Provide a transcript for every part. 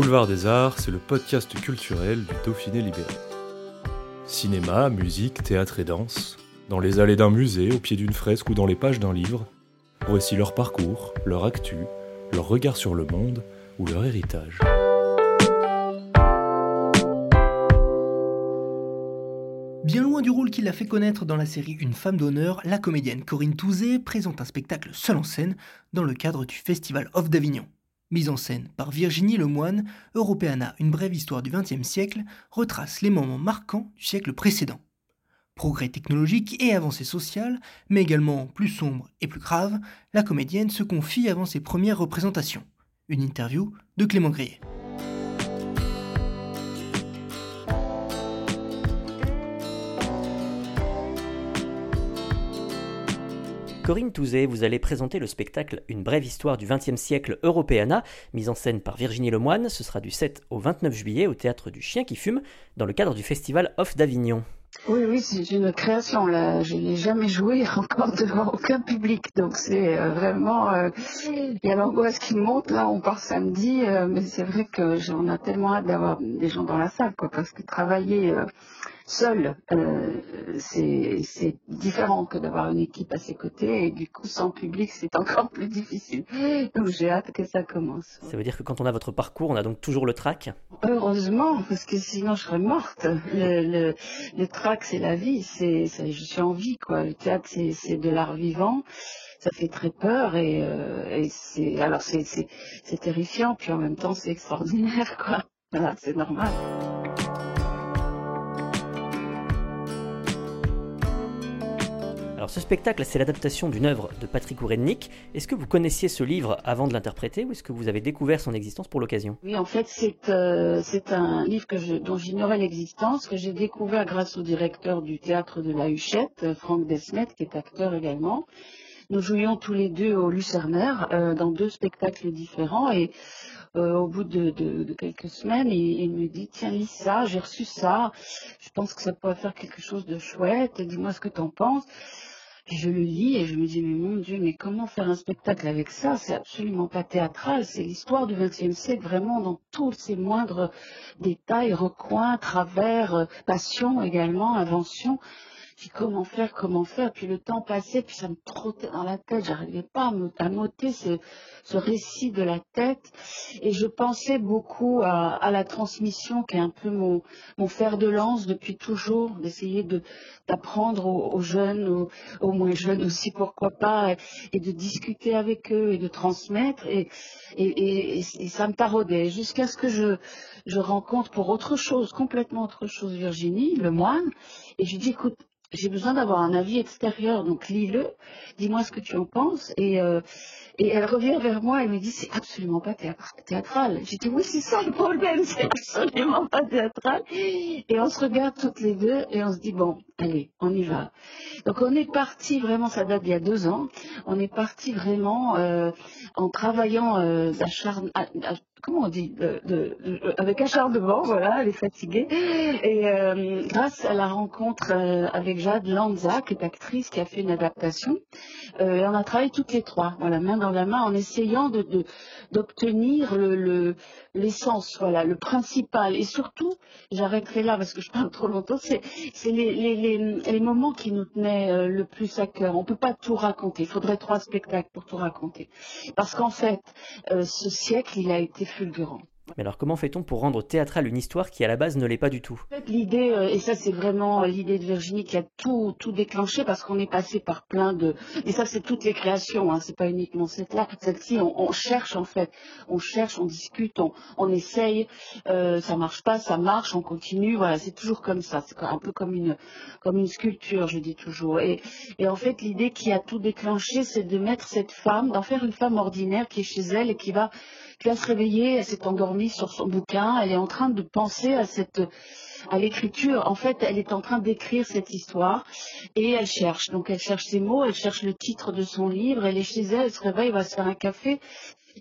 Boulevard des Arts, c'est le podcast culturel du Dauphiné libéré. Cinéma, musique, théâtre et danse, dans les allées d'un musée, au pied d'une fresque ou dans les pages d'un livre, voici leur parcours, leur actu, leur regard sur le monde ou leur héritage. Bien loin du rôle qui l'a fait connaître dans la série Une femme d'honneur, la comédienne Corinne Touzé présente un spectacle seul en scène dans le cadre du Festival Off d'Avignon. Mise en scène par Virginie Lemoine, Europeana, une brève histoire du XXe siècle, retrace les moments marquants du siècle précédent. Progrès technologique et avancées sociales, mais également plus sombre et plus grave, la comédienne se confie avant ses premières représentations. Une interview de Clément Grillet. Corinne Touzé, vous allez présenter le spectacle Une brève histoire du XXe siècle Europeana, mise en scène par Virginie Lemoine. Ce sera du 7 au 29 juillet au théâtre du Chien qui fume, dans le cadre du festival Off d'Avignon. Oui, oui, c'est une création. Là, je n'ai jamais joué encore devant aucun public, donc c'est euh, vraiment. euh, Il y a l'angoisse qui monte. Là, on part samedi, euh, mais c'est vrai que j'en ai tellement hâte d'avoir des gens dans la salle, quoi, parce que travailler seul, euh, c'est différent que d'avoir une équipe à ses côtés, et du coup, sans public, c'est encore plus difficile. Donc, j'ai hâte que ça commence. Ça veut dire que quand on a votre parcours, on a donc toujours le trac? Heureusement, parce que sinon je serais morte. Le, le, le trac, c'est la vie, c'est, je suis en vie, quoi. Le théâtre, c'est, c'est de l'art vivant. Ça fait très peur et, euh, et c'est, alors c'est terrifiant, puis en même temps c'est extraordinaire, quoi. Voilà, c'est normal. Ce spectacle, c'est l'adaptation d'une œuvre de Patrick Ourennick. Est-ce que vous connaissiez ce livre avant de l'interpréter ou est-ce que vous avez découvert son existence pour l'occasion? Oui, en fait, c'est, euh, un livre dont j'ignorais l'existence, que j'ai découvert grâce au directeur du théâtre de la Huchette, Franck Desmet, qui est acteur également. Nous jouions tous les deux au Lucernaire euh, dans deux spectacles différents et euh, au bout de quelques semaines, il, il me dit tiens lis ça, j'ai reçu ça, je pense que ça pourrait faire quelque chose de chouette, dis-moi ce que t'en penses. Je le lis et je me dis mais mon Dieu, mais comment faire un spectacle avec ça? C'est absolument pas théâtral, c'est l'histoire du XXe siècle vraiment dans tous ses moindres détails, recoins, travers, euh, passion également, invention. Dit comment faire, comment faire, puis le temps passait, puis ça me trottait dans la tête, j'arrivais pas à, me, à m'ôter ce, ce récit de la tête, et je pensais beaucoup à, à la transmission qui est un peu mon, mon fer de lance depuis toujours, d'essayer de d'apprendre aux, aux jeunes, aux, aux moins jeunes aussi, pourquoi pas, et, de discuter avec eux et de transmettre, et, et, et, et- et ça me taraudait, jusqu'à ce que je, je rencontre pour autre chose, complètement autre chose, Virginie, le moine, et je lui dis, écoute, j'ai besoin d'avoir un avis extérieur, donc lis-le, dis-moi ce que tu en penses. Et, euh, et elle revient vers moi et me dit, c'est absolument pas théâtral. J'ai dit, oui, c'est ça le problème, c'est absolument pas théâtral. Et on se regarde toutes les deux et on se dit, bon, allez, on y va. Donc on est parti vraiment, ça date d'il y a deux ans, on est parti vraiment euh, en travaillant euh, à- comment on dit, de- de- de- avec acharnement, voilà, elle est fatiguée. Et euh, grâce à la rencontre euh, avec Jade Lanza, qui est actrice, qui a fait une adaptation, euh, on a travaillé toutes les trois, voilà, main dans la main, en essayant d'obtenir le le- l'essence, voilà, le principal. Et surtout, j'arrêterai là parce que je parle trop longtemps, c'est les, les, les, les moments qui nous tenaient euh, le plus à cœur. On peut pas tout raconter, il faudrait trois spectacles pour tout raconter. Parce qu'en fait, euh, ce siècle, il a été fulgurant. Mais alors comment fait-on pour rendre théâtrale une histoire qui à la base ne l'est pas du tout? L'idée, euh, et ça c'est vraiment l'idée de Virginie qui a tout, tout déclenché parce qu'on est passé par plein de... Et ça c'est toutes les créations, hein, c'est pas uniquement cette-là. Celle-ci, on, on, cherche en fait, on cherche, on discute, on, on essaye, euh, ça marche pas, ça marche, on continue, voilà, c'est toujours comme ça, c'est un peu comme une, comme une sculpture, je dis toujours. Et, et en fait l'idée qui a tout déclenché, c'est de mettre cette femme, d'en faire une femme ordinaire qui est chez elle et qui va va se réveiller, elle s'est endormie sur son bouquin, elle est en train de penser à cette à l'écriture. En fait, elle est en train d'écrire cette histoire et elle cherche. Donc elle cherche ses mots, elle cherche le titre de son livre, elle est chez elle, elle se réveille, elle va se faire un café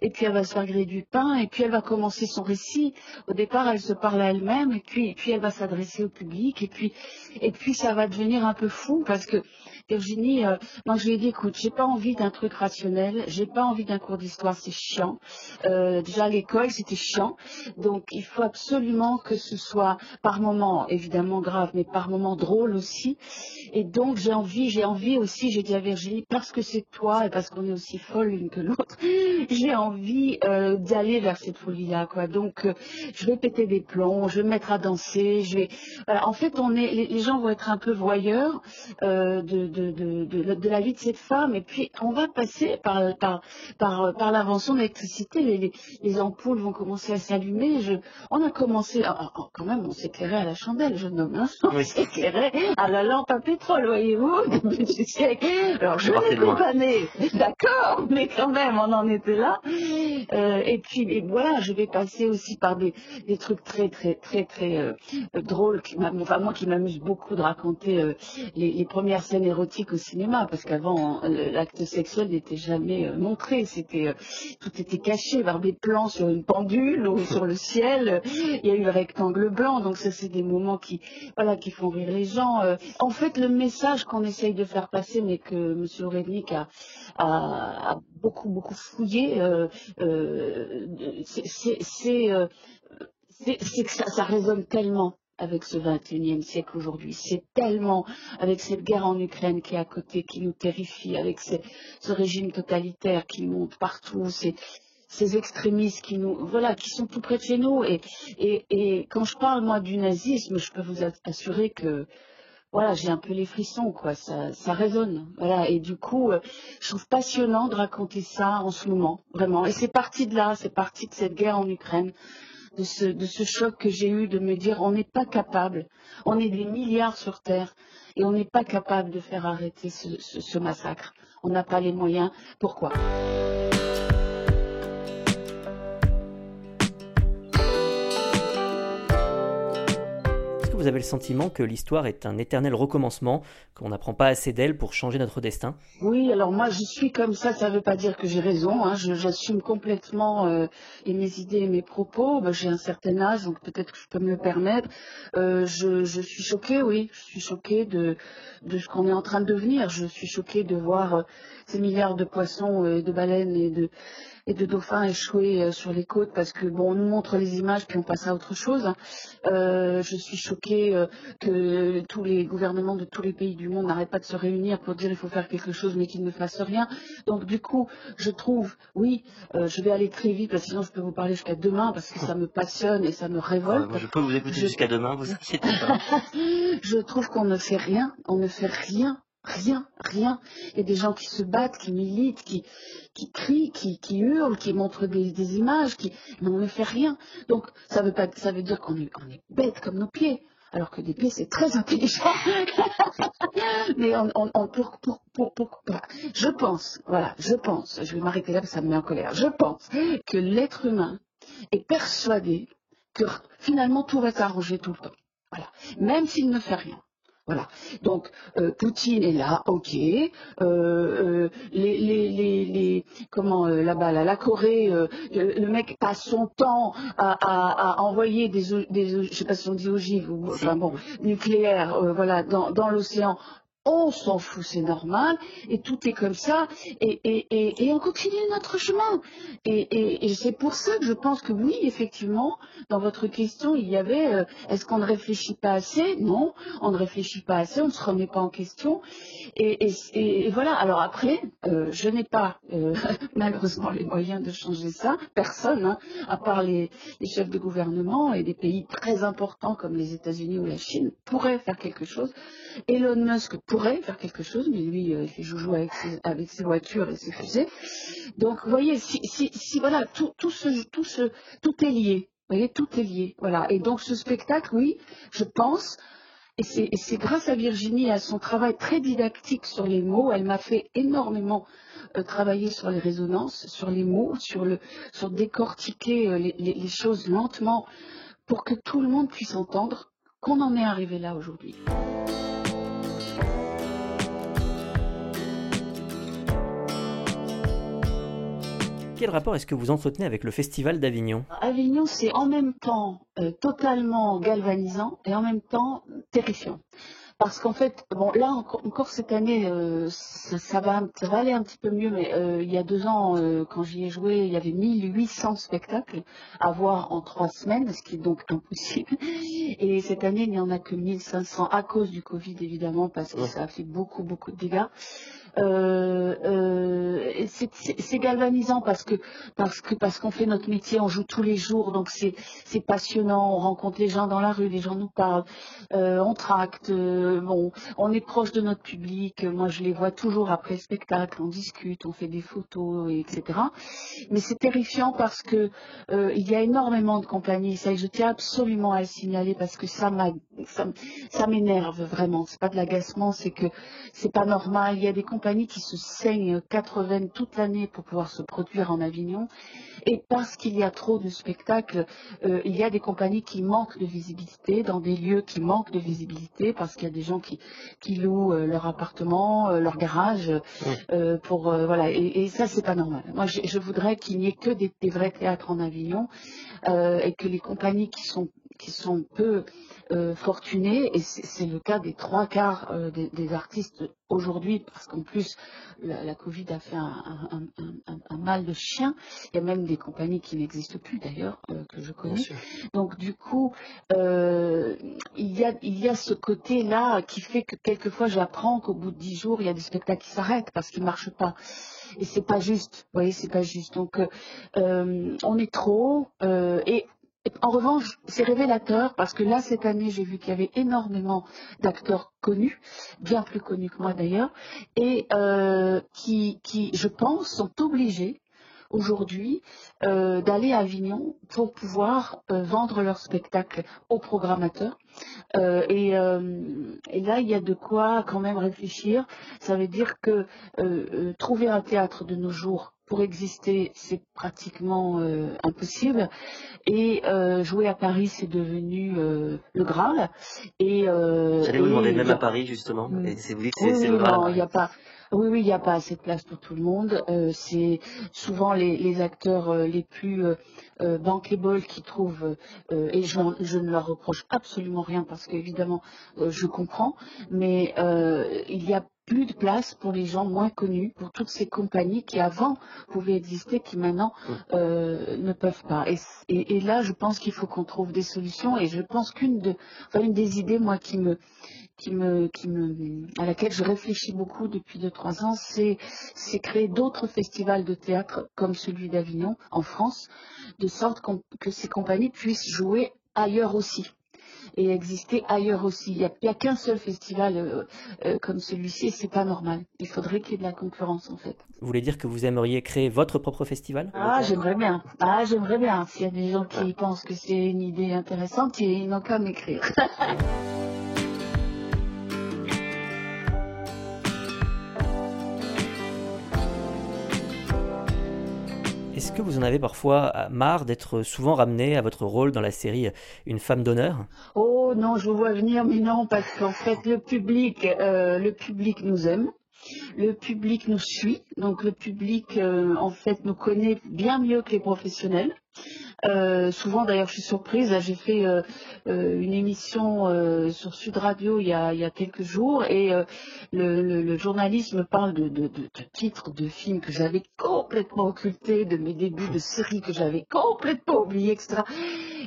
et puis elle va se faire griller du pain, et puis elle va commencer son récit. Au départ, elle se parle à elle-même, et puis, puis elle va s'adresser au public, et puis, et puis ça va devenir un peu fou, parce que Virginie, euh, moi je lui ai dit, écoute, j'ai pas envie d'un truc rationnel, j'ai pas envie d'un cours d'histoire, c'est chiant. Euh, déjà à l'école, c'était chiant, donc il faut absolument que ce soit par moments évidemment grave, mais par moments drôle aussi. Et donc j'ai envie, j'ai envie aussi, j'ai dit à Virginie, parce que c'est toi et parce qu'on est aussi folle l'une que l'autre, j'ai envie euh, d'aller vers cette folie-là, quoi. Donc euh, je vais péter des plombs, je vais me mettre à danser, je vais. Voilà. En fait, on est, les, les, gens vont être un peu voyeurs euh, de, de, de, de, la vie de cette femme, et puis on va passer par par par, par l'invention de l'électricité, les, les, les, ampoules vont commencer à s'allumer. Je... On a commencé, ah, ah, quand même, on s'éclairait à la chandelle, jeune homme, hein on s'éclairait à la lampe à pétrole, voyez-vous, du siècle. Alors je n'étais pas née, d'accord, mais quand même, on en était là. Euh, et puis et voilà, je vais passer aussi par des, des trucs très très très très euh, drôles, qui enfin moi qui m'amuse beaucoup de raconter euh, les, les, premières scènes érotiques au cinéma, parce qu'avant l'acte sexuel n'était jamais montré, c'était tout était caché par des plans sur une pendule ou sur le ciel. Il y a eu le rectangle blanc, donc ça c'est des moments qui voilà qui font rire les gens. en fait, le message qu'on essaye de faire passer, mais que M. Rednick a, a, beaucoup beaucoup fouillé, euh, euh, c'est euh, que ça, ça, résonne tellement avec ce 21e siècle aujourd'hui. C'est tellement avec cette guerre en Ukraine qui est à côté, qui nous terrifie, avec ce, ce régime totalitaire qui monte partout, ces, ces extrémistes qui nous, voilà, qui sont tout près de chez nous. Et, et, et quand je parle moi du nazisme, je peux vous assurer que voilà, j'ai un peu les frissons, quoi. Ça, ça résonne, voilà. Et du coup, euh, je trouve passionnant de raconter ça en ce moment, vraiment. Et c'est parti de là, c'est parti de cette guerre en Ukraine, de ce, de ce choc que j'ai eu de me dire, on n'est pas capable, on est des milliards sur Terre, et on n'est pas capable de faire arrêter ce, ce, ce massacre. On n'a pas les moyens. Pourquoi? Vous avez le sentiment que l'histoire est un éternel recommencement, qu'on n'apprend pas assez d'elle pour changer notre destin? Oui, alors moi je suis comme ça, ça ne veut pas dire que j'ai raison, hein. j'assume complètement euh, mes idées et mes propos, ben, j'ai un certain âge, donc peut-être que je peux me le permettre. Euh, je, suis choquée, oui, je suis choquée de, de ce qu'on est en train de devenir, je suis choquée de voir euh, ces milliards de poissons et de baleines et de et de dauphins échoués euh, sur les côtes parce que bon, on nous montre les images puis on passe à autre chose. Euh, je suis choquée euh, que tous les gouvernements de tous les pays du monde n'arrêtent pas de se réunir pour dire il faut faire quelque chose mais qu'ils ne fassent rien. Donc du coup, je trouve, oui, euh, je vais aller très vite parce que sinon je peux vous parler jusqu'à demain parce que ça me passionne et ça me révolte. Ah, moi, je peux vous écouter je... jusqu'à demain, vous inquiétez pas. je trouve qu'on ne fait rien, on ne fait rien Rien, rien. Il y a des gens qui se battent, qui militent, qui, qui crient, qui, qui hurlent, qui montrent des, des, images, qui, mais on ne fait rien. Donc, ça veut pas, ça veut dire qu'on est, on est bête comme nos pieds. Alors que des pieds, c'est très intelligent. mais on, on, pour, pour, pour, pour, je pense, voilà, je pense, je vais m'arrêter là parce que ça me met en colère. Je pense que l'être humain est persuadé que finalement tout va s'arranger tout le temps. Voilà. Même s'il ne fait rien. Voilà. Donc euh, Poutine est là, ok. Euh, euh, les, les, les, les, comment là-bas, là, la Corée, le mec passe son temps à, à, à envoyer des, des, je sais pas si on dit ogives ou enfin bon, nucléaires, voilà, dans, dans l'océan on s'en fout, c'est normal, et tout est comme ça, et, et, et, on continue notre chemin. Et, c'est pour ça que je pense que oui, effectivement, dans votre question, il y avait euh, est-ce qu'on ne réfléchit pas assez? Non, on ne réfléchit pas assez, on ne se remet pas en question. Et, voilà, alors après, euh, je n'ai pas euh, malheureusement les moyens de changer ça, personne, hein, à part les, les chefs de gouvernement et des pays très importants comme les États-Unis ou la Chine, pourraient faire quelque chose. Elon Musk pourrait faire quelque chose, mais lui, euh, il fait joujou avec ses, voitures et ses fusées. Donc, vous voyez, si, si, voilà, tout, tout, ce, tout, ce, tout est lié. Voyez, tout est lié. Voilà. Et donc, ce spectacle, oui, je pense, et c'est grâce à Virginie à son travail très didactique sur les mots, elle m'a fait énormément euh, travailler sur les résonances, sur les mots, sur, le, sur décortiquer euh, les, les choses lentement pour que tout le monde puisse entendre qu'on en est arrivé là aujourd'hui. Quel rapport est-ce que vous entretenez avec le Festival d'Avignon? Avignon, c'est en même temps euh, totalement galvanisant et en même temps terrifiant. Parce qu'en fait, bon, là encore, cette année, euh, ça, va, ça va aller un petit peu mieux, mais euh, il y a deux ans, quand j'y ai joué, il y avait 1800 spectacles à voir en trois semaines, ce qui est donc impossible. Et cette année, il n'y en a que 1500 à cause du Covid, évidemment, parce que ça a fait beaucoup, beaucoup de dégâts. Euh, euh, c'est galvanisant parce que parce que parce qu'on fait notre métier, on joue tous les jours, donc c'est c'est passionnant. On rencontre les gens dans la rue, les gens nous parlent, euh, on tracte, bon, on est proche de notre public. Moi, je les vois toujours après le spectacle, on discute, on fait des photos, etc. Mais c'est terrifiant parce que il y a énormément de compagnies. Ça, je tiens absolument à le signaler parce que ça ça, m'énerve vraiment. C'est pas de l'agacement, c'est que c'est pas normal. Il y a des compagnies qui se saignent 80 toute l'année pour pouvoir se produire en Avignon. Et parce qu'il y a trop de spectacles, euh, il y a des compagnies qui manquent de visibilité, dans des lieux qui manquent de visibilité, parce qu'il y a des gens qui, qui louent euh, leur appartement, euh, leur garage, pour voilà. Et, et ça, c'est pas normal. Moi, je, je voudrais qu'il n'y ait que des, des, vrais théâtres en Avignon et que les compagnies qui sont qui sont peu euh, fortunés, et c'est le cas des trois quarts euh, des, artistes aujourd'hui, parce qu'en plus la, Covid a fait un, mal de chien. Il y a même des compagnies qui n'existent plus d'ailleurs, euh, que je connais. Donc du coup, il y, a, il y a ce côté-là qui fait que quelquefois j'apprends qu'au bout de dix jours, il y a des spectacles qui s'arrêtent parce qu'ils ne marchent pas et c'est pas juste. Vous voyez, c'est pas juste. Donc, on est trop. et en revanche, c'est révélateur parce que là, cette année, j'ai vu qu'il y avait énormément d'acteurs connus, bien plus connus que moi d'ailleurs, et euh, qui, je pense, sont obligés aujourd'hui euh, d'aller à Avignon pour pouvoir euh, vendre leur spectacle aux programmateurs. Et, là, il y a de quoi quand même réfléchir. Ça veut dire que trouver un théâtre de nos jours pour exister, c'est pratiquement euh, impossible. Et euh, jouer à Paris, c'est devenu euh, le Graal. Et, J'allais vous demander même à Paris, justement. Mm. Et c'est vous dites que c'est, le Graal. Non, il n'y a pas. Oui, oui, il n'y a pas assez de place pour tout le monde. c'est souvent les, acteurs les plus bankable qui trouvent, et je, je, ne leur reproche absolument rien parce qu'évidemment, je comprends, mais il y a plus de place pour les gens moins connus, pour toutes ces compagnies qui avant pouvaient exister, qui maintenant euh, ne peuvent pas. Et, là, je pense qu'il faut qu'on trouve des solutions. Et je pense qu'une de, enfin, une des idées, moi, qui me, qui me, qui me, à laquelle je réfléchis beaucoup depuis deux trois ans, c'est, c'est créer d'autres festivals de théâtre comme celui d'Avignon en France, de sorte que ces compagnies puissent jouer ailleurs aussi et exister ailleurs aussi. Il n'y a, qu'un seul festival euh, euh, comme celui-ci et c'est pas normal. Il faudrait qu'il y ait de la concurrence en fait. Vous voulez dire que vous aimeriez créer votre propre festival? Ah, j'aimerais bien. Ah, j'aimerais bien. S'il y a des gens qui pensent que c'est une idée intéressante, ils n'ont qu'à m'écrire. Est-ce que vous en avez parfois euh, marre d'être souvent ramené à votre rôle dans la série euh, Une femme d'honneur? Oh non, je vous vois venir, mais non, parce qu'en fait, le public, euh, le public nous aime. Le public nous suit, donc le public en fait nous connaît bien mieux que les professionnels. Euh, souvent, d'ailleurs, je suis surprise. J'ai fait euh, euh, une émission sur Sud Radio il y a, quelques jours et le, le, journaliste me parle de titres de films que j'avais complètement occultés, de mes débuts de séries que j'avais complètement oubliés, etc.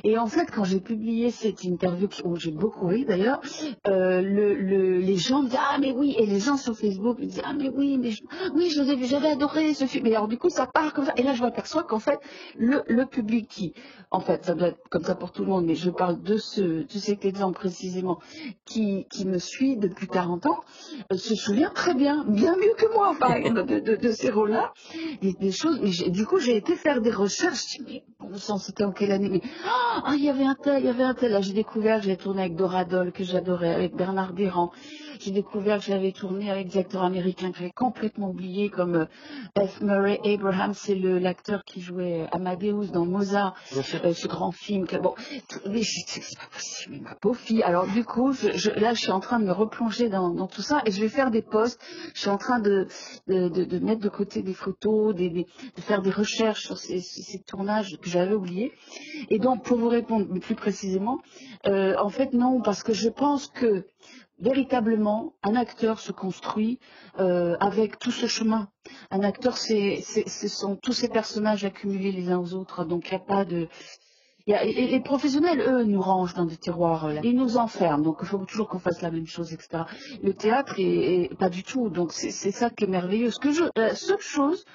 Et en fait, quand j'ai publié cette interview, où j'ai beaucoup ri d'ailleurs, euh, le, le, les gens me disent ah mais oui, et les gens sur Facebook me disent ah mais oui, mais je, oui, j'avais adoré ce film. Et alors du coup, ça part comme ça. Et là, je m'aperçois qu'en fait, le, le public qui, en fait, ça doit être comme ça pour tout le monde, mais je parle de ce, de cet exemple précisément, qui, qui me suit depuis 40 ans, euh, se souvient très bien, bien mieux que moi, enfin, de, de, de ces rôles-là, des, des choses. J'ai- du coup, j'ai été faire des recherches. C'était en quelle année mais, ah, il y avait un tel, il y avait un tel. Là, j'ai découvert que j'ai tourné avec Dora Dole, que j'adorais, avec Bernard Béran. J'ai découvert que j'avais tourné avec des acteurs américains que j'avais complètement oubliés, comme euh, F. Murray Abraham, c'est le- l'acteur qui jouait Amadeus dans Mozart, euh, ce grand film. Que, bon, mais c'est pas possible, ma pauvre fille. Alors, du coup, je, je- là, je suis en train de me replonger dans, dans tout ça et je vais faire des posts. Je suis en train de, de, de, de mettre de côté des photos, des, des- de faire des recherches sur ces, ces- ces tournages que j'avais oubliés. Et donc, pour vous répondre plus précisément, euh, en fait, non, parce que je pense que véritablement, un acteur se construit euh, avec tout ce chemin. Un acteur, c'est, ce sont tous ces personnages accumulés les uns aux autres. Donc, il n'y a pas de... les professionnels, eux, nous rangent dans des tiroirs. euh. Ils nous enferment. Donc, il faut toujours qu'on fasse la même chose, etc. Le théâtre, est, pas du tout. Donc, c'est, ça qui est merveilleux. Ce que je, la seule chose, euh,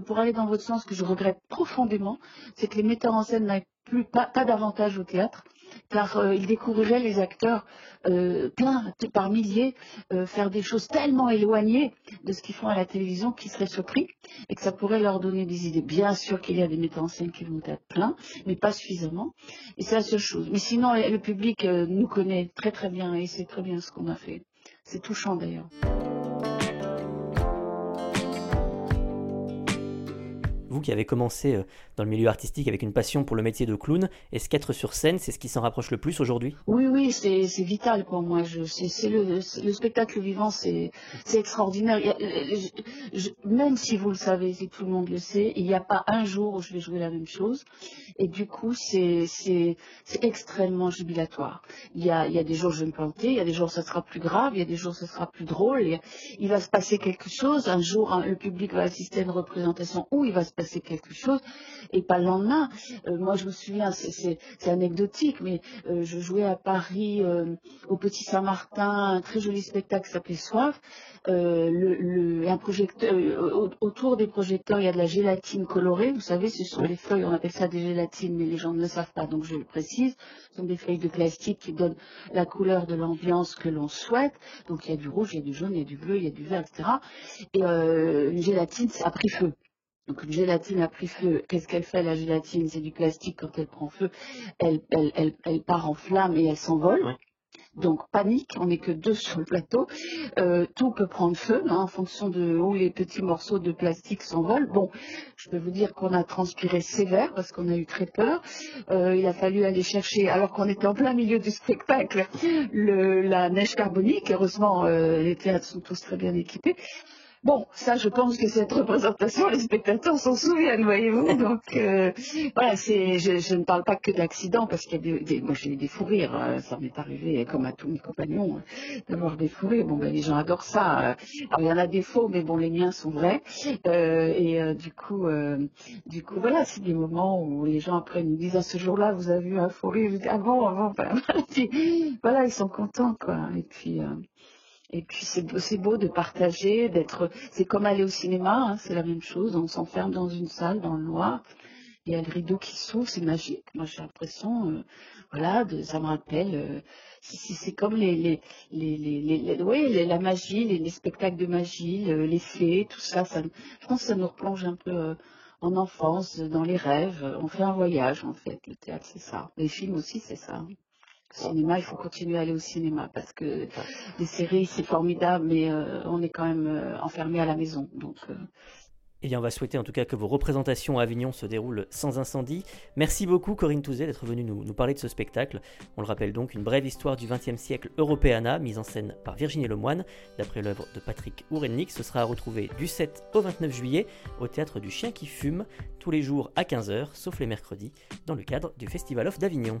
pour aller dans votre sens, que je regrette profondément, c'est que les metteurs en scène n'aient plus pas, davantage au théâtre, car euh, ils découvriraient les acteurs euh, plein par milliers euh, faire des choses tellement éloignées de ce qu'ils font à la télévision qu'ils seraient surpris et que ça pourrait leur donner des idées. Bien sûr qu'il y a des metteurs en scène qui vont être pleins, mais pas suffisamment. Et c'est la seule chose. Mais sinon, le public euh, nous connaît très très bien et sait très bien ce qu'on a fait. C'est touchant d'ailleurs. Vous qui avez commencé euh, dans le milieu artistique avec une passion pour le métier de clown, est-ce qu'être sur scène, c'est ce qui s'en rapproche le plus aujourd'hui? Oui, oui, c'est vital pour moi. Je, le, spectacle vivant, c'est, extraordinaire. Même si vous le savez, si tout le monde le sait, il n'y a pas un jour où je vais jouer la même chose. Et du coup, c'est, extrêmement jubilatoire. Il y, a, il y a des jours où je vais me planter, il y a des jours où ça sera plus grave, il y a des jours où ça sera plus drôle. Il va se passer quelque chose. Un jour, hein, le public va assister à une représentation où il va se passer quelque chose et pas le lendemain. Euh, moi, je me souviens, c'est, anecdotique, mais euh, je jouais à Paris euh, au Petit Saint-Martin, un très joli spectacle qui s'appelait Soif. Un projecteur, au- autour des projecteurs, il y a de la gélatine colorée. Vous savez, ce sont des feuilles, on appelle ça des gélatines, mais les gens ne le savent pas, donc je le précise. Ce sont des feuilles de plastique qui donnent la couleur de l'ambiance que l'on souhaite. Donc il y a du rouge, il y a du jaune, il y a du bleu, il y a du vert, etc. Et une gélatine, ça a pris feu. Donc une gélatine a pris feu. Qu'est-ce qu'elle fait la gélatine? C'est du plastique. Quand elle prend feu, elle, elle, elle, elle part en flamme et elle s'envole. Donc panique, on n'est que deux sur le plateau. Euh, tout peut prendre feu hein, en fonction de où les petits morceaux de plastique s'envolent. Bon, je peux vous dire qu'on a transpiré sévère parce qu'on a eu très peur. Euh, il a fallu aller chercher, alors qu'on était en plein milieu du spectacle, le, la neige carbonique. Heureusement, euh, les théâtres sont tous très bien équipés. Bon, ça, je pense que cette représentation, les spectateurs s'en souviennent, voyez-vous. Donc, euh, voilà, c'est, je, je ne parle pas que d'accidents, parce qu'il y a des, des- moi j'ai eu des fous rires, euh, ça m'est arrivé, comme à tous mes compagnons, euh, d'avoir des fous rires. Bon, ben, les gens adorent ça. euh. Alors, il y en a des faux, mais bon, les miens sont vrais. Euh, et euh, du coup, euh, du coup, voilà, c'est des moments où les gens après nous disent, à ce jour-là, vous avez eu un fou rire. Je dis, ah bon, ah bon, puis, voilà, ils sont contents, quoi. Et puis, euh, et puis c'est beau, c'est beau de partager, d'être. C'est comme aller au cinéma, hein, c'est la même chose. On s'enferme dans une salle, dans le noir. Il y a le rideau qui s'ouvre, c'est magique. Moi, j'ai l'impression, euh, voilà, de, ça me rappelle. euh, c'est- comme les, les, les, les, la magie, les, les spectacles de magie, le- les fées, tout ça. ça je pense que ça nous replonge un peu euh, en enfance, dans les rêves. On fait un voyage, en fait. Le théâtre, c'est ça. Les films aussi, c'est ça. Cinéma, il faut continuer à aller au cinéma parce que les séries, c'est formidable, mais euh, on est quand même euh, enfermé à la maison. Donc, euh, Eh bien, on va souhaiter en tout cas que vos représentations à Avignon se déroulent sans incendie. Merci beaucoup Corinne Touzet d'être venue nous, nous, parler de ce spectacle. On le rappelle donc, une brève histoire du XXe siècle Europeana, mise en scène par Virginie Lemoine, d'après l'œuvre de Patrick Ourennick. Ce sera à retrouver du 7 au 29 juillet au théâtre du Chien qui fume, tous les jours à 15h, sauf les mercredis, dans le cadre du Festival of d'Avignon.